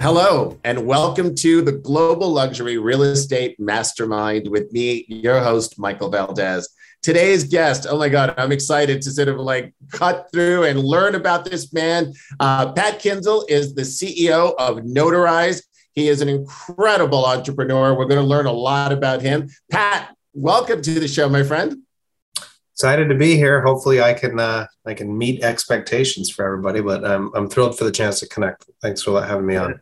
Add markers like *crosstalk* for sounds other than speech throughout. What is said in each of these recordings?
Hello, and welcome to the Global Luxury Real Estate Mastermind with me, your host, Michael Valdez. Today's guest, oh my God, I'm excited to sort of like cut through and learn about this man. Uh, Pat Kinsel is the CEO of Notarize. He is an incredible entrepreneur. We're going to learn a lot about him. Pat, welcome to the show, my friend. Excited to be here. Hopefully, I can uh, I can meet expectations for everybody. But I'm I'm thrilled for the chance to connect. Thanks for having me on.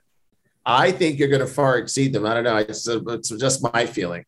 I think you're going to far exceed them. I don't know. It's, it's just my feeling.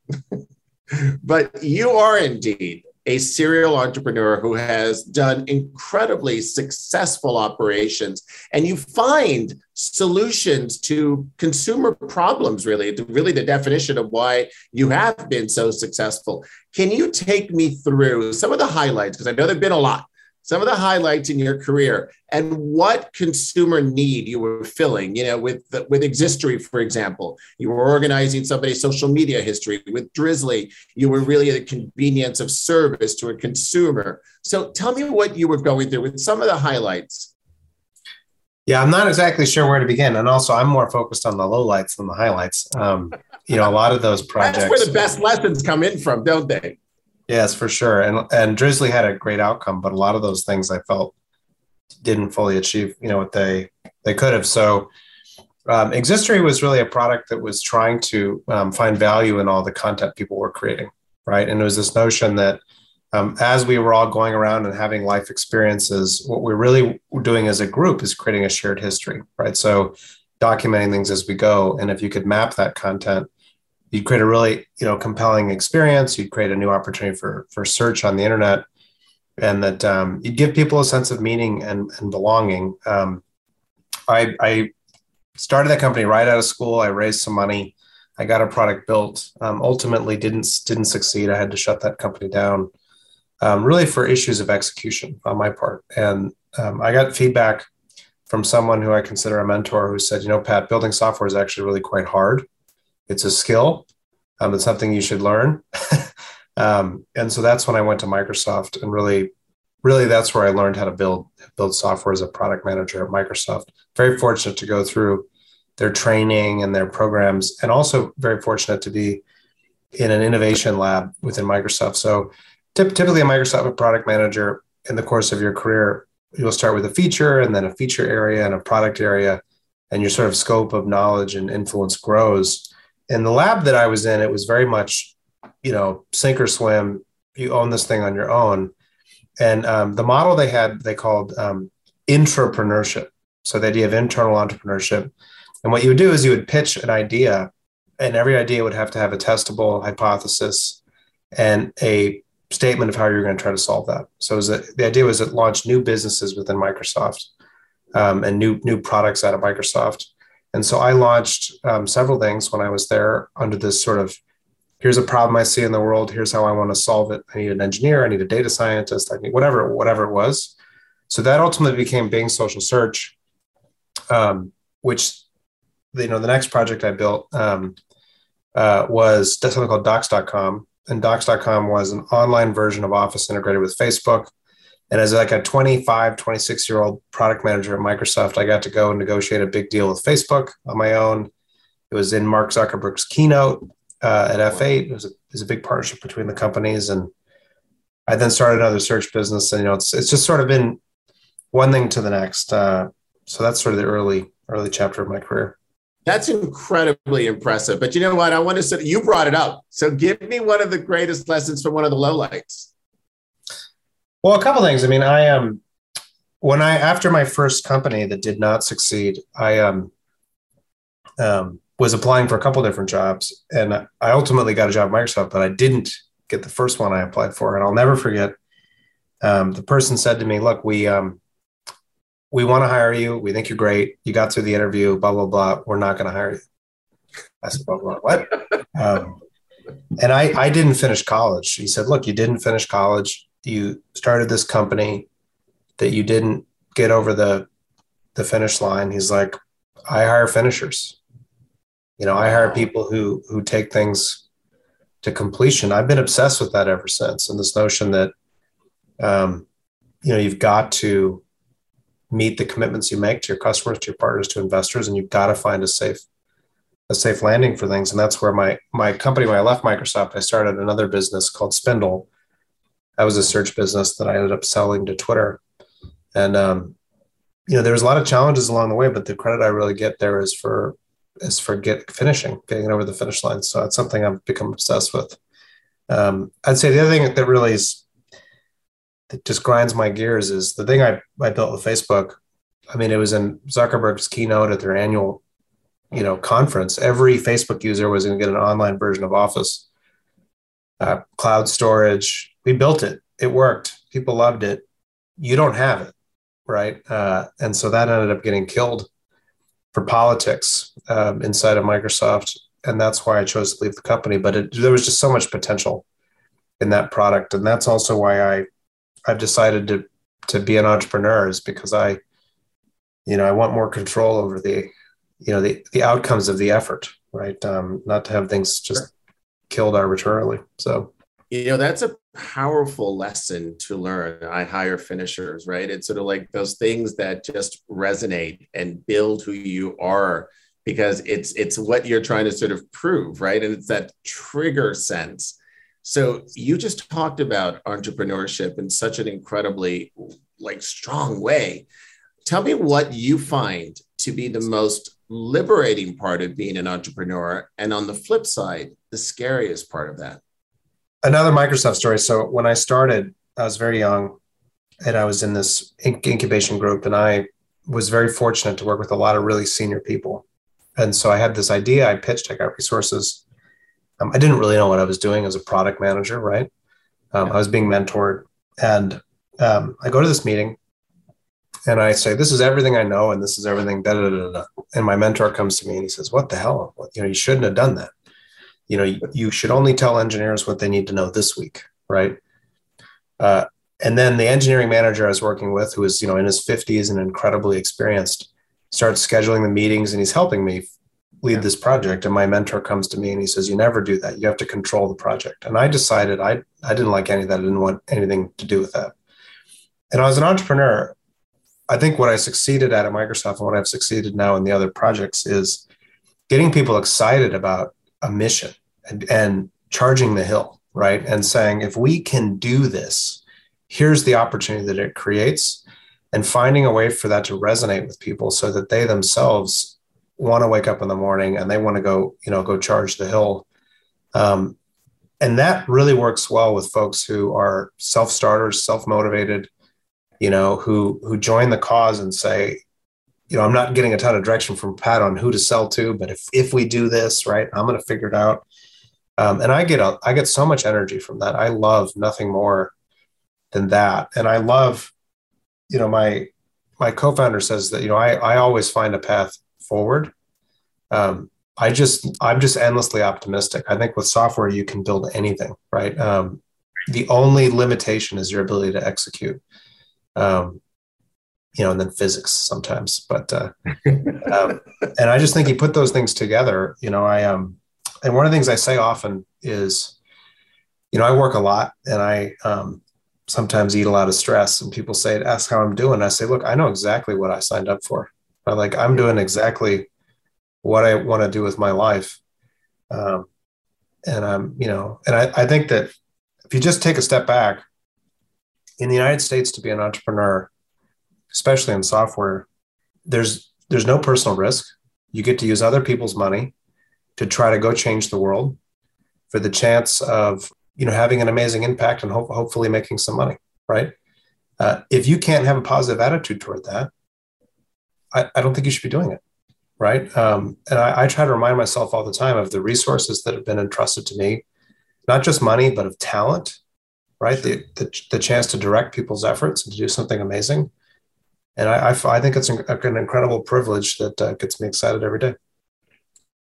*laughs* but you are indeed a serial entrepreneur who has done incredibly successful operations and you find solutions to consumer problems really really the definition of why you have been so successful. Can you take me through some of the highlights? Because i know there've been a lot some of the highlights in your career and what consumer need you were filling you know with the, with existory for example. You were organizing somebody's social media history with drizzly. You were really the convenience of service to a consumer. So tell me what you were going through with some of the highlights. Yeah i'm not exactly sure where to begin. And also i'm more focused on the lowlights than the highlights. Um, you know a lot of those projects that's where the best lessons come in from don't they Yes, for sure. And and Drizzly had a great outcome, but a lot of those things I felt didn't fully achieve, you know, what they they could have. So um, Existory was really a product that was trying to um, find value in all the content people were creating, right? And it was this notion that um, as we were all going around and having life experiences, what we're really doing as a group is creating a shared history, right? So documenting things as we go. And if you could map that content you'd create a really you know compelling experience you'd create a new opportunity for for search on the internet and that um, you'd give people a sense of meaning and, and belonging. Um, I, I started that company right out of school. I raised some money. I got a product built. Um, ultimately didn't didn't succeed. I had to shut that company down um, really for issues of execution on my part. And um, i got feedback from someone who i consider a mentor who said you know pat building software is actually really quite hard it's a skill. Um, it's something you should learn. *laughs* um, and so that's when I went to Microsoft and really, really that's where I learned how to build build software as a product manager at Microsoft. Very fortunate to go through their training and their programs, and also very fortunate to be in an innovation lab within Microsoft. So typically a Microsoft product manager in the course of your career, you'll start with a feature and then a feature area and a product area, and your sort of scope of knowledge and influence grows in the lab that I was in, it was very much, you know, sink or swim. You own this thing on your own. And um, the model they had, they called um, intrapreneurship. So the idea of internal entrepreneurship. And what you would do is you would pitch an idea, and every idea would have to have a testable hypothesis and a statement of how you're going to try to solve that. So that, the idea was to launch new businesses within Microsoft um, and new new products out of Microsoft. And so I launched um, several things when I was there under this sort of here's a problem I see in the world. Here's how I want to solve it. I need an engineer. I need a data scientist. I need whatever, whatever it was. So that ultimately became Bing Social Search, um, which you know the next project I built um, uh, was something called Docs.com, and Docs.com was an online version of Office integrated with Facebook. And as like a 25, 26 year old product manager at Microsoft, I got to go and negotiate a big deal with Facebook on my own. It was in Mark Zuckerberg's keynote uh, at F8. It was, a, it was a big partnership between the companies. And I then started another search business. And, you know, it's, it's just sort of been one thing to the next. Uh, so that's sort of the early, early chapter of my career. That's incredibly impressive. But you know what? I want to say you brought it up. So give me one of the greatest lessons from one of the lowlights. Well, a couple things. I mean, I um when I after my first company that did not succeed, I um um was applying for a couple different jobs, and I ultimately got a job at Microsoft, but I didn't get the first one I applied for, and I'll never forget. Um, the person said to me, "Look, we um we want to hire you. We think you're great. You got through the interview. Blah blah blah. We're not going to hire you." I said, "Blah blah what?" *laughs* Um, and I I didn't finish college. He said, "Look, you didn't finish college you started this company that you didn't get over the the finish line he's like i hire finishers you know i hire people who who take things to completion i've been obsessed with that ever since and this notion that um you know you've got to meet the commitments you make to your customers, to your partners, to investors, and you've got to find a safe a safe landing for things. And that's where my my company, when I left Microsoft, I started another business called Spindle. That was a search business that I ended up selling to Twitter. And um, you know, there was a lot of challenges along the way, but the credit I really get there is for is for get finishing, getting it over the finish line. So it's something I've become obsessed with. Um, I'd say the other thing that really is that just grinds my gears is the thing I, I built with Facebook. I mean, it was in Zuckerberg's keynote at their annual, you know, conference. Every Facebook user was going to get an online version of Office, uh, cloud storage. We built it. It worked. People loved it. You don't have it, right? Uh, and so that ended up getting killed for politics um, inside of Microsoft, and that's why I chose to leave the company. But it, there was just so much potential in that product, and that's also why I I've decided to to be an entrepreneur is because I, you know, I want more control over the, you know, the the outcomes of the effort, right? Um, not to have things just sure. killed arbitrarily. So you know that's a powerful lesson to learn i hire finishers right? It's sort of like those things that just resonate and build who you are because it's it's what you're trying to sort of prove right? And it's that trigger sense. So you just talked about entrepreneurship in such an incredibly like strong way. Tell me what you find to be the most liberating part of being an entrepreneur and on the flip side the scariest part of that another Microsoft story. So when I started, I was very young and I was in this incubation group and I was very fortunate to work with a lot of really senior people. And so I had this idea, I pitched, I got resources. Um, I didn't really know what I was doing as a product manager, right? Um, I was being mentored. And um, I go to this meeting and I say, This is everything I know, and this is everything, da da da da. And my mentor comes to me and he says, What the hell? You know, you shouldn't have done that you know you, should only tell engineers what they need to know this week right? Uh, and then the engineering manager i was working with who is you know in his 50s and incredibly experienced starts scheduling the meetings and he's helping me lead this project. And my mentor comes to me and he says you never do that. You have to control the project. And i decided i i didn't like any of that. I didn't want anything to do with that. And i was an entrepreneur i think what i succeeded at at microsoft and what i've succeeded now in the other projects is getting people excited about a mission and, and charging the hill, right? And saying, if we can do this, here's the opportunity that it creates, and finding a way for that to resonate with people so that they themselves want to wake up in the morning and they want to go, you know, go charge the hill. Um, and that really works well with folks who are self-starters, self-motivated, you know, who who join the cause and say, you know, I'm not getting a ton of direction from Pat on who to sell to, but if if we do this, right, I'm going to figure it out. Um, and I get a, I get so much energy from that. I love nothing more than that. And I love, you know, my my co-founder says that you know I I always find a path forward. Um, I just I'm just endlessly optimistic. I think with software you can build anything, right? Um, the only limitation is your ability to execute. Um, you know, and then physics sometimes. But uh, um, and I just think you put those things together. You know, I um, and one of the things I say often is, you know, I work a lot and I um, sometimes eat a lot of stress. And people say, ask how I'm doing. I say, look, I know exactly what I signed up for. I'm like, I'm doing exactly what I want to do with my life. Um, and I'm, you know, and I, I think that if you just take a step back in the United States to be an entrepreneur, especially in software, there's there's no personal risk. You get to use other people's money to try to go change the world for the chance of you know having an amazing impact and ho- hopefully making some money right? Uh, if you can't have a positive attitude toward that I, I don't think you should be doing it right? Um, and I, I try to remind myself all the time of the resources that have been entrusted to me not just money but of talent right? The, the, the chance to direct people's efforts and to do something amazing and i, I, I think it's an, incredible privilege that uh, gets me excited every day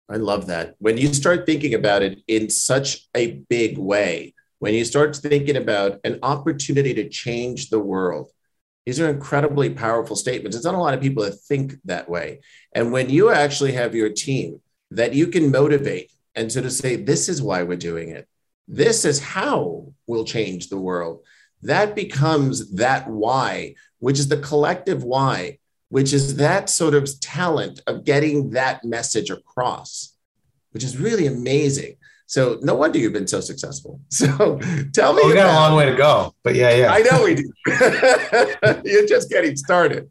I love that. When you start thinking about it in such a big way, when you start thinking about an opportunity to change the world, these are incredibly powerful statements. It's not a lot of people that think that way. And when you actually have your team that you can motivate and sort of say, this is why we're doing it, this is how we'll change the world, that becomes that why, which is the collective why which is that sort of talent of getting that message across, which is really amazing. So no wonder you've been so successful. *laughs* So tell me. Well, we got a long way to go, but yeah, yeah. I know we do. *laughs* You're just getting started.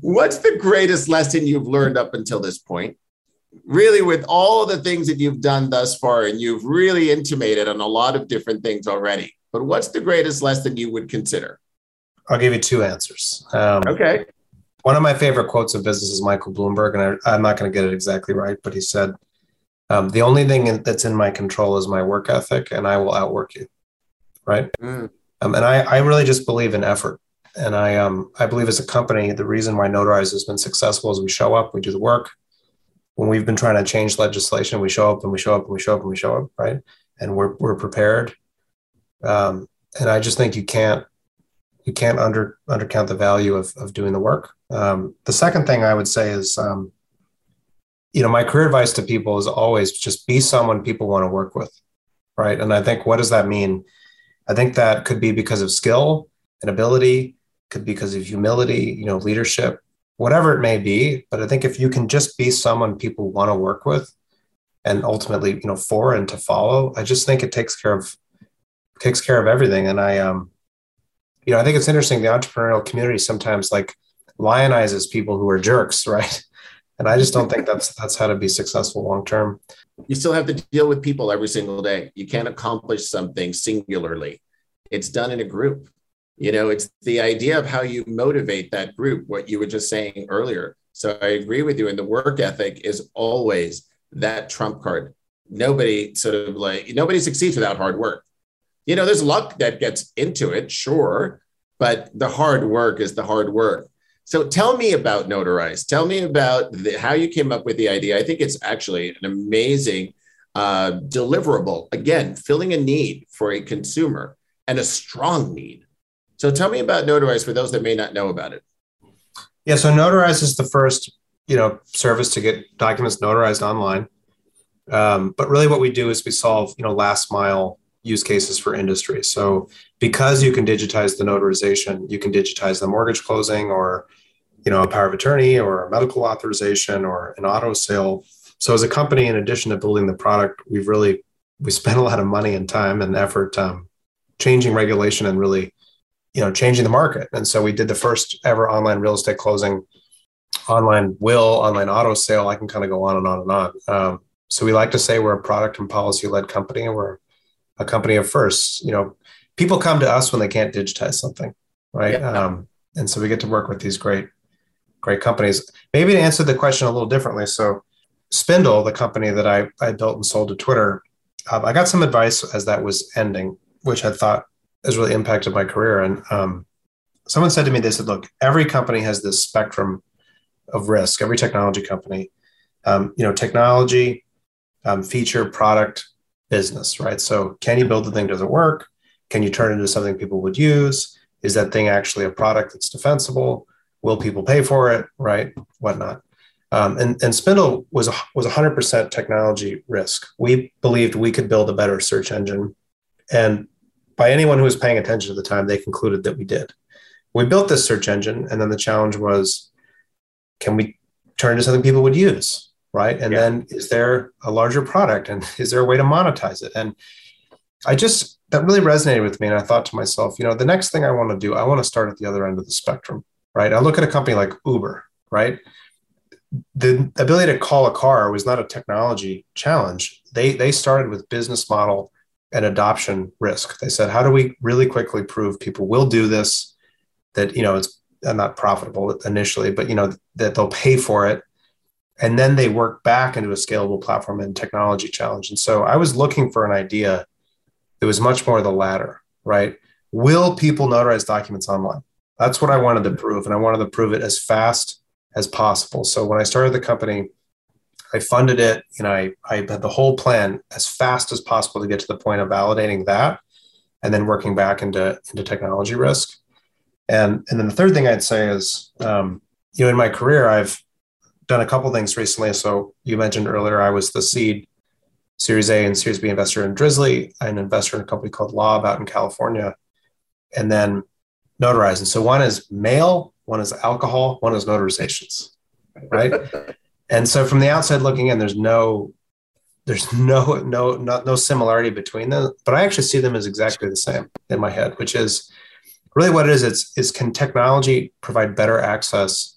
What's the greatest lesson you've learned up until this point? Really, with all the things that you've done thus far, and you've really intimated on a lot of different things already. But what's the greatest lesson you would consider? I'll give you two answers. Um, okay. One of my favorite quotes of business is Michael Bloomberg, and I, I'm not going to get it exactly right, but he said, um, "The only thing that's in my control is my work ethic, and I will outwork you." Right. Mm. Um, and I, I really just believe in effort, and I um I believe as a company, the reason why Notarize has been successful is we show up, we do the work. When we've been trying to change legislation, we show up and we show up and we show up and we show up, right? And we're we're prepared. Um, and I just think you can't you can't under undercount the value of of doing the work. Um, the second thing I would say is, um, you know, my career advice to people is always just be someone people want to work with, right? And I think what does that mean? I think that could be because of skill and ability, could be because of humility, you know, leadership, whatever it may be. But I think if you can just be someone people want to work with, and ultimately, you know, for and to follow, I just think it takes care of takes care of everything. And I um you know, I think it's interesting. The entrepreneurial community sometimes like lionizes people who are jerks, *laughs* right? And I just don't think that's that's how to be successful long term. You still have to deal with people every single day. You can't accomplish something singularly. It's done in a group. You know, it's the idea of how you motivate that group, what you were just saying earlier. So I agree with you. And the work ethic is always that trump card. Nobody sort of like nobody succeeds without hard work you know, there's luck that gets into it, sure, but the hard work is the hard work. So tell me about Notarize. Tell me about the, how you came up with the idea. I think it's actually an amazing uh, deliverable. Again, filling a need for a consumer and a strong need. So tell me about Notarize for those that may not know about it. Yeah, so Notarize is the first, you know, service to get documents notarized online. Um, but really, what we do is we solve, you know, last mile use cases for industry. So because you can digitize the notarization, you can digitize the mortgage closing or you know a power of attorney or a medical authorization or an auto sale. So as a company, in addition to building the product, we've really we spent a lot of money and time and effort um, changing regulation and really you know changing the market. And so we did the first ever online real estate closing, online will, online auto sale. I can kind of go on and on and on. Um, so we like to say we're a product and policy led company, and we're a company of firsts. You know, people come to us when they can't digitize something, right? Um, and so we get to work with these great, great companies. Maybe to answer the question a little differently. So, Spindle, the company that I, I built and sold to Twitter, um, I got some advice as that was ending, which I thought has really impacted my career. And um, someone said to me, they said, look, every company has this spectrum of risk, every technology company. Um, you know, technology, um, feature, product, business, right? So, can you build the thing? Does it work? Can you turn it into something people would use? Is that thing actually a product that's defensible? Will people pay for it? Right? Whatnot. Um, and, and Spindle was a, was 100% technology risk. We believed we could build a better search engine, and by anyone who was paying attention at the time, they concluded that we did. We built this search engine, and then the challenge was, can we turn into something people would use? Right? And yeah. then is there a larger product and is there a way to monetize it? And I just, that really resonated with me. And I thought to myself, you know, the next thing I want to do, I want to start at the other end of the spectrum, right? I look at a company like Uber, right? The ability to call a car was not a technology challenge. They, they started with business model and adoption risk. They said, how do we really quickly prove people will do this? That, you know, it's not profitable initially, but, you know, that they'll pay for it and then they work back into a scalable platform and technology challenge. And so I was looking for an idea that was much more the latter, right? Will people notarize documents online? That's what I wanted to prove. And I wanted to prove it as fast as possible. So when I started the company, I funded it. You know, I, I had the whole plan as fast as possible to get to the point of validating that and then working back into, into technology risk. And, and then the third thing I'd say is, um, you know, in my career, I've done a couple things recently. So you mentioned earlier, I was the seed Series A and Series B investor in Drizzly, an investor in a company called Lob out in California, and then Notarize. And so one is mail one is alcohol, one is notarizations, right? *laughs* and so from the outside looking in, there's no there's no no no no similarity between them, but I actually see them as exactly the same in my head, which is really what it is. It's is can technology provide better access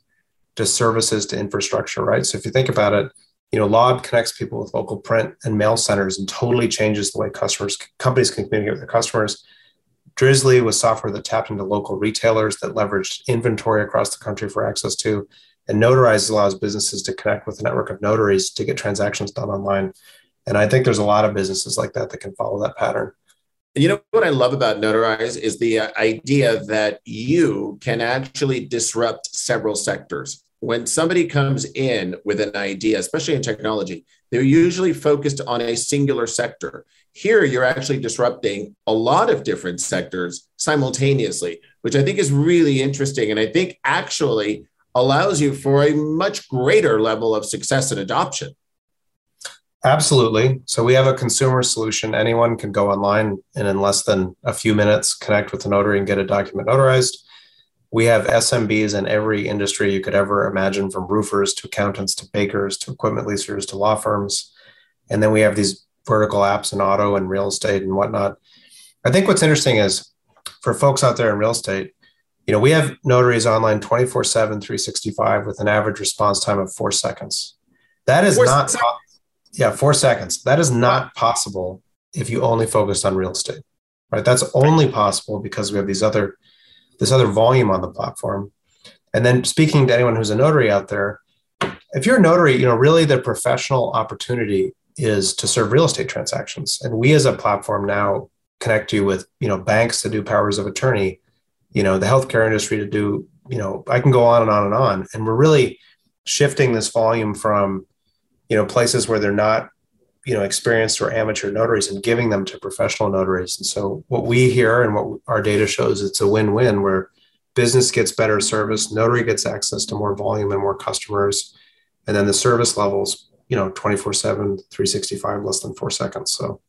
to services to infrastructure, right? So if you think about it, you know, Lob connects people with local print and mail centers and totally changes the way customers companies can communicate with their customers. Drizzly was software that tapped into local retailers that leveraged inventory across the country for access to. And Notarize allows businesses to connect with a network of notaries to get transactions done online. And I think there's a lot of businesses like that that can follow that pattern. You know what I love about Notarize is the uh, idea that you can actually disrupt several sectors. When somebody comes in with an idea, especially in technology, they're usually focused on a singular sector. Here, you're actually disrupting a lot of different sectors simultaneously, which I think is really interesting. And I think actually allows you for a much greater level of success and adoption. Absolutely. So we have a consumer solution. Anyone can go online and in less than a few minutes connect with the notary and get a document notarized. We have SMBs in every industry you could ever imagine, from roofers to accountants to bakers to equipment leasers to law firms. And then we have these vertical apps in auto and real estate and whatnot. I think what's interesting is for folks out there in real estate, you know, we have notaries online 24 7, 365 with an average response time of four seconds. That is four not, seconds. yeah, four seconds. That is not possible if you only focused on real estate, right? That's only possible because we have these other, this other volume on the platform. And then speaking to anyone who's a notary out there, if you're a notary, you know, really the professional opportunity is to serve real estate transactions. And we as a platform now connect you with, you know, banks to do powers of attorney you know the healthcare industry to do you know i can go on and on and on and we're really shifting this volume from you know places where they're not you know experienced or amateur notaries and giving them to professional notaries. And so what we hear and what our data shows it's a win-win where business gets better service notary gets access to more volume and more customers and then the service levels you know 24 7 365 less than four seconds. So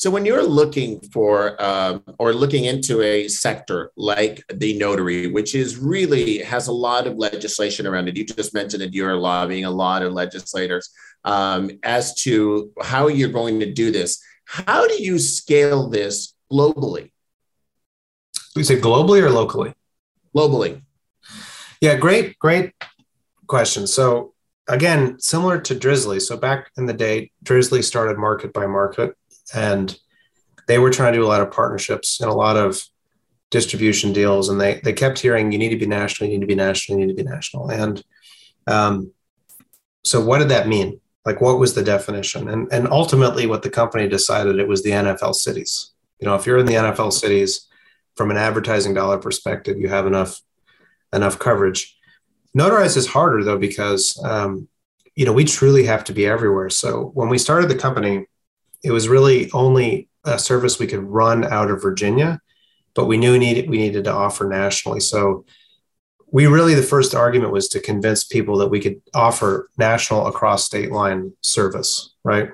so when you're looking for um, or looking into a sector like the notary, which is really has a lot of legislation around it, you just mentioned that you're lobbying a lot of legislators um, as to how you're going to do this. How do you scale this globally? We say globally or locally? Globally. Yeah, great, great question. So again, similar to Drizzly. So back in the day, Drizzly started market by market and they were trying to do a lot of partnerships and a lot of distribution deals. And they they kept hearing you need to be national you need to be national you need to be national. And um, so what did that mean? Like what was the definition? And and ultimately what the company decided it was the nfl cities. You know if you're in the nfl cities from an advertising dollar perspective you have enough enough coverage. Notarize is harder though because um, you know we truly have to be everywhere. So when we started the company it was really only a service we could run out of Virginia, but we knew we needed, we needed to offer nationally. So we really, the first argument was to convince people that we could offer national across state line service, right?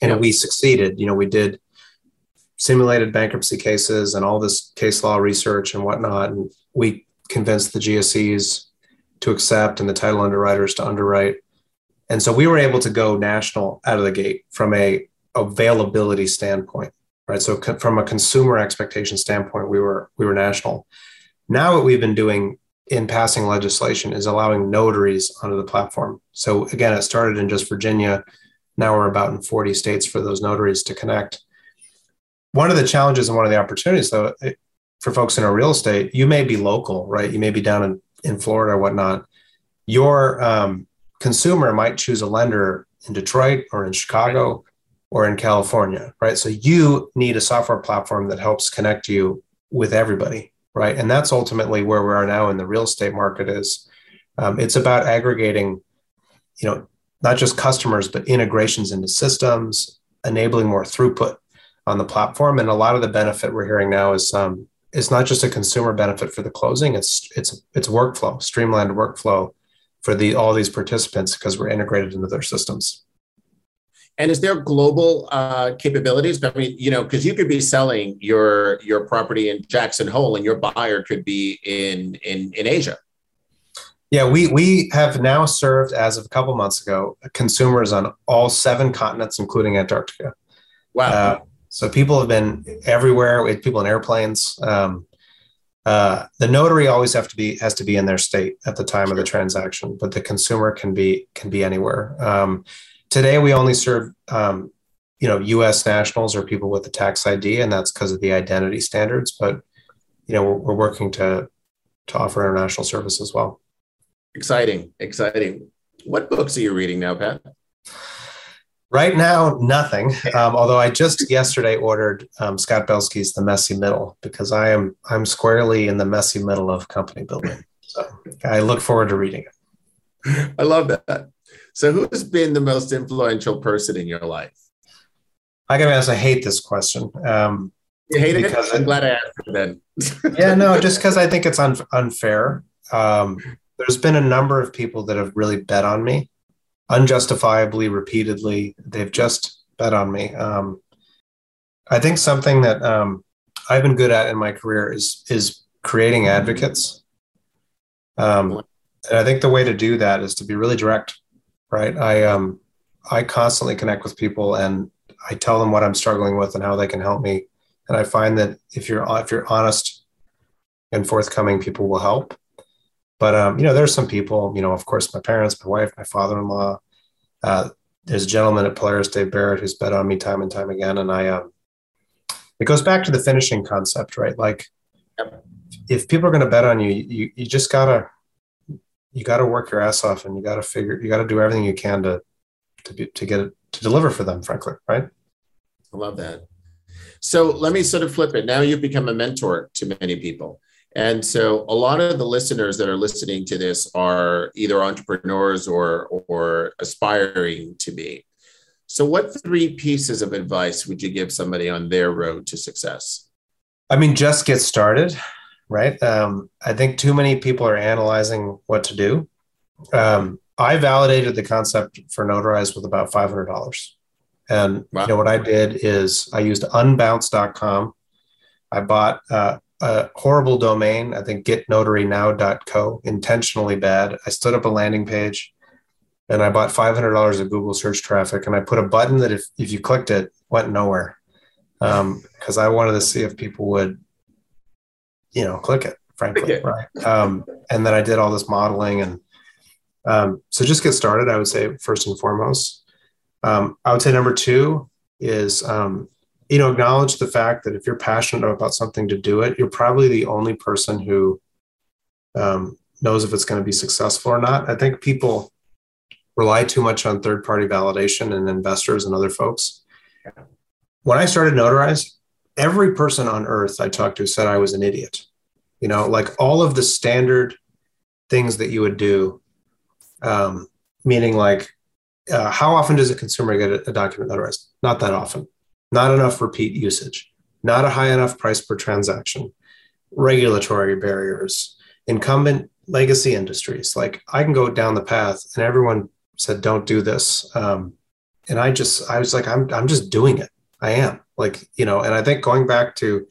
And yeah. we succeeded. You know, we did simulated bankruptcy cases and all this case law research and whatnot. And we convinced the GSEs to accept and the title underwriters to underwrite. And so we were able to go national out of the gate from a availability standpoint, right? So co- from a consumer expectation standpoint, we were we were national. Now what we've been doing in passing legislation is allowing notaries onto the platform. So again, it started in just Virginia. Now we're about in 40 states for those notaries to connect. One of the challenges and one of the opportunities, though, for folks in our real estate, you may be local, right? You may be down in, in Florida or whatnot. Your um, consumer might choose a lender in Detroit or in Chicago or in California, right? So you need a software platform that helps connect you with everybody, right? And that's ultimately where we are now in the real estate market. Is um, it's about aggregating, you know, not just customers but integrations into systems, enabling more throughput on the platform. And a lot of the benefit we're hearing now is um, it's not just a consumer benefit for the closing; it's it's it's workflow, streamlined workflow for the all these participants because we're integrated into their systems. And is there global uh, capabilities? I mean, you know, because you could be selling your your property in Jackson Hole, and your buyer could be in in in Asia. Yeah, we we have now served as of a couple months ago consumers on all seven continents, including Antarctica. Wow! Uh, so people have been everywhere. with people in airplanes. Um, uh, the notary always have to be has to be in their state at the time of the transaction, but the consumer can be can be anywhere. Um, today, we only serve um, you know U.S. nationals or people with a tax ID, and that's because of the identity standards. But you know we're, we're working to to offer international service as well. Exciting, exciting. What books are you reading now, Pat? Right now, nothing. Um, although I just yesterday ordered um, Scott Belsky's "The Messy Middle" because I am I'm squarely in the messy middle of company building. So I look forward to reading it. I love that. So, who has been the most influential person in your life? I gotta ask. I hate this question. Um, you hate it? I'm glad I asked it then. *laughs* yeah, no, just because I think it's un- unfair. Um, there's been a number of people that have really bet on me, unjustifiably, repeatedly. They've just bet on me. Um, I think something that um, I've been good at in my career is is creating advocates. Um, and I think the way to do that is to be really direct, right? I um, I constantly connect with people and I tell them what I'm struggling with and how they can help me. And I find that if you're if you're honest and forthcoming, people will help. But um, you know, there's some people, you know, of course, my parents, my wife, my father-in-law. Uh, there's a gentleman at Polaris, Dave Barrett, who's bet on me time and time again. And I, um, it goes back to the finishing concept, right? Like, if people are going to bet on you, you, you just gotta, you gotta work your ass off, and you gotta figure, you gotta do everything you can to, to be, to get it to deliver for them, frankly, right? I love that. So let me sort of flip it. Now you've become a mentor to many people. And so a lot of the listeners that are listening to this are either entrepreneurs or, or aspiring to be. So, what three pieces of advice would you give somebody on their road to success? I mean, just get started, right? Um, I think too many people are analyzing what to do. Um, I validated the concept for Notarize with about $500. And wow. you know what I did is I used unbounce.com. I bought uh, a horrible domain, I think getnotarynow.co, intentionally bad. I stood up a landing page and I bought $500 of Google search traffic and I put a button that if, if you clicked it went nowhere because um, I wanted to see if people would, you know, click it, frankly. Right. Um, and then I did all this modeling and um, so just get started, I would say, first and foremost. Um, I would say number two is um, you know acknowledge the fact that if you're passionate about something to do it you're probably the only person who um, knows if it's going to be successful or not i think people rely too much on third party validation and investors and other folks when i started notarize every person on earth i talked to said i was an idiot. You know like all of the standard things that you would do um, meaning like uh, how often does a consumer get a, a document notarized? Not that often. Not enough repeat usage, not a high enough price per transaction, regulatory barriers, incumbent legacy industries. Like I can go down the path, and everyone said, "Don't do this," um, and I just, I was like, "I'm, I'm just doing it. I am." Like you know, and I think going back to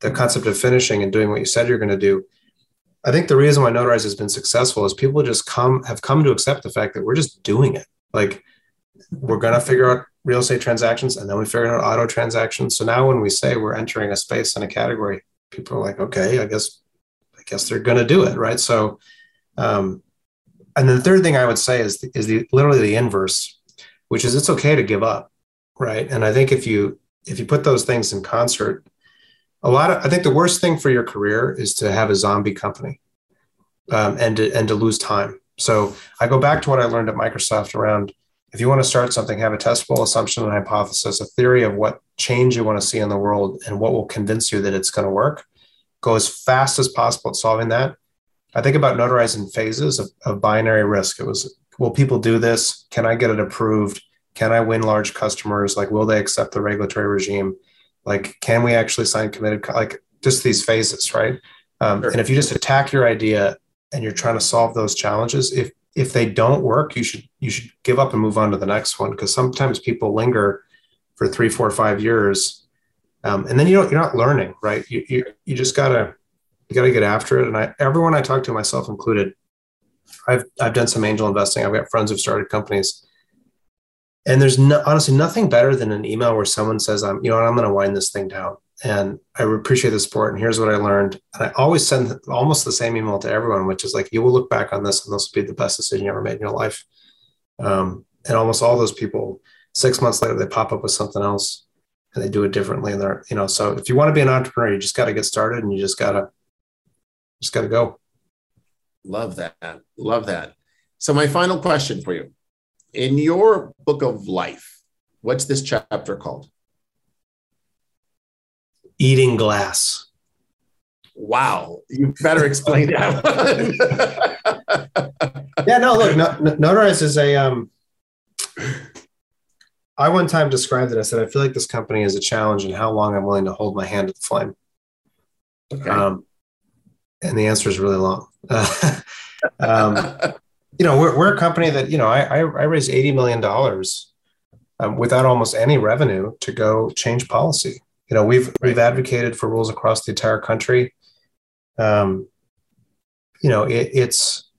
the concept of finishing and doing what you said you're going to do. I think the reason why Notarize has been successful is people just come have come to accept the fact that we're just doing it. Like we're going to figure out real estate transactions and then we figured out auto transactions. So now when we say we're entering a space and a category, people are like, okay, I guess, I guess they're going to do it. Right. So, um, and the third thing I would say is, is the, literally the inverse, which is it's okay to give up. Right. And I think if you, if you put those things in concert, a lot of, I think the worst thing for your career is to have a zombie company um, and to, and to lose time. So I go back to what I learned at Microsoft around if you want to start something, have a testable assumption and hypothesis, a theory of what change you want to see in the world and what will convince you that it's going to work. Go as fast as possible at solving that. I think about notarizing phases of, of binary risk. It was, will people do this? Can I get it approved? Can I win large customers? Like, will they accept the regulatory regime? Like, can we actually sign committed? Like, just these phases, right? Um, sure. And if you just attack your idea and you're trying to solve those challenges, if if they don't work, you should you should give up and move on to the next one because sometimes people linger for three, four, five years, um, and then you don't you're not learning, right? You you, you just gotta you gotta get after it. And I everyone I talk to, myself included, I've I've done some angel investing. I've got friends who've started companies, and there's no, honestly nothing better than an email where someone says, "I'm you know I'm going to wind this thing down." and I appreciate the support. And here's what I learned. And I always send almost the same email to everyone, which is like, you will look back on this and this will be the best decision you ever made in your life. Um, and almost all those people, six months later, they pop up with something else and they do it differently. And they're, you know, so if you want to be an entrepreneur, you just got to get started and you just got to, just got to go. Love that. Love that. So my final question for you, in your book of life, what's this chapter called? eating glass. Wow, you better explain *laughs* that yeah, no, look, no, Notarize is a. Um, I one time described it. I said, I feel like this company is a challenge and how long I'm willing to hold my hand at the flame. Okay. Um, and the answer is really long. *laughs* um, *laughs* you know, we're, we're a company that, you know, I, I, I raised $80 million um, without almost any revenue to go change policy. You know we've we've advocated for rules across the entire country. Um, you know it, it's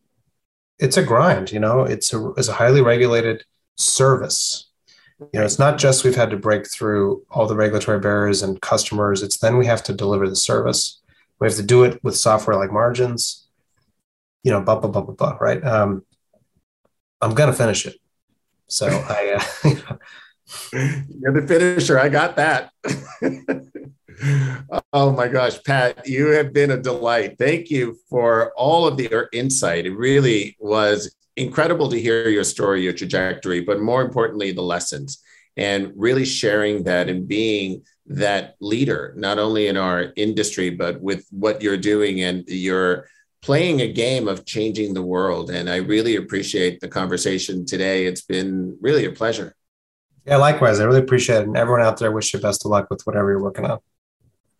it's a grind you know it's a, it's a highly regulated service. You know it's not just we've had to break through all the regulatory barriers and customers it's then we have to deliver the service. We have to do it with software like margins you know blah blah blah blah blah right um, i'm gonna finish it so i uh, *laughs* You're the finisher. I got that. *laughs* oh my gosh, Pat, you have been a delight. Thank you for all of the insight. It really was incredible to hear your story, your trajectory, but more importantly, the lessons and really sharing that and being that leader, not only in our industry, but with what you're doing and you're playing a game of changing the world. And I really appreciate the conversation today. It's been really a pleasure. Yeah, likewise. I really appreciate it. And everyone out there, wish you best of luck with whatever you're working on.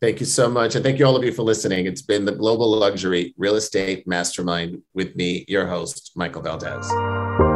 Thank you so much. And thank you all of you for listening. It's been the Global Luxury Real Estate Mastermind with me, your host, Michael Valdez.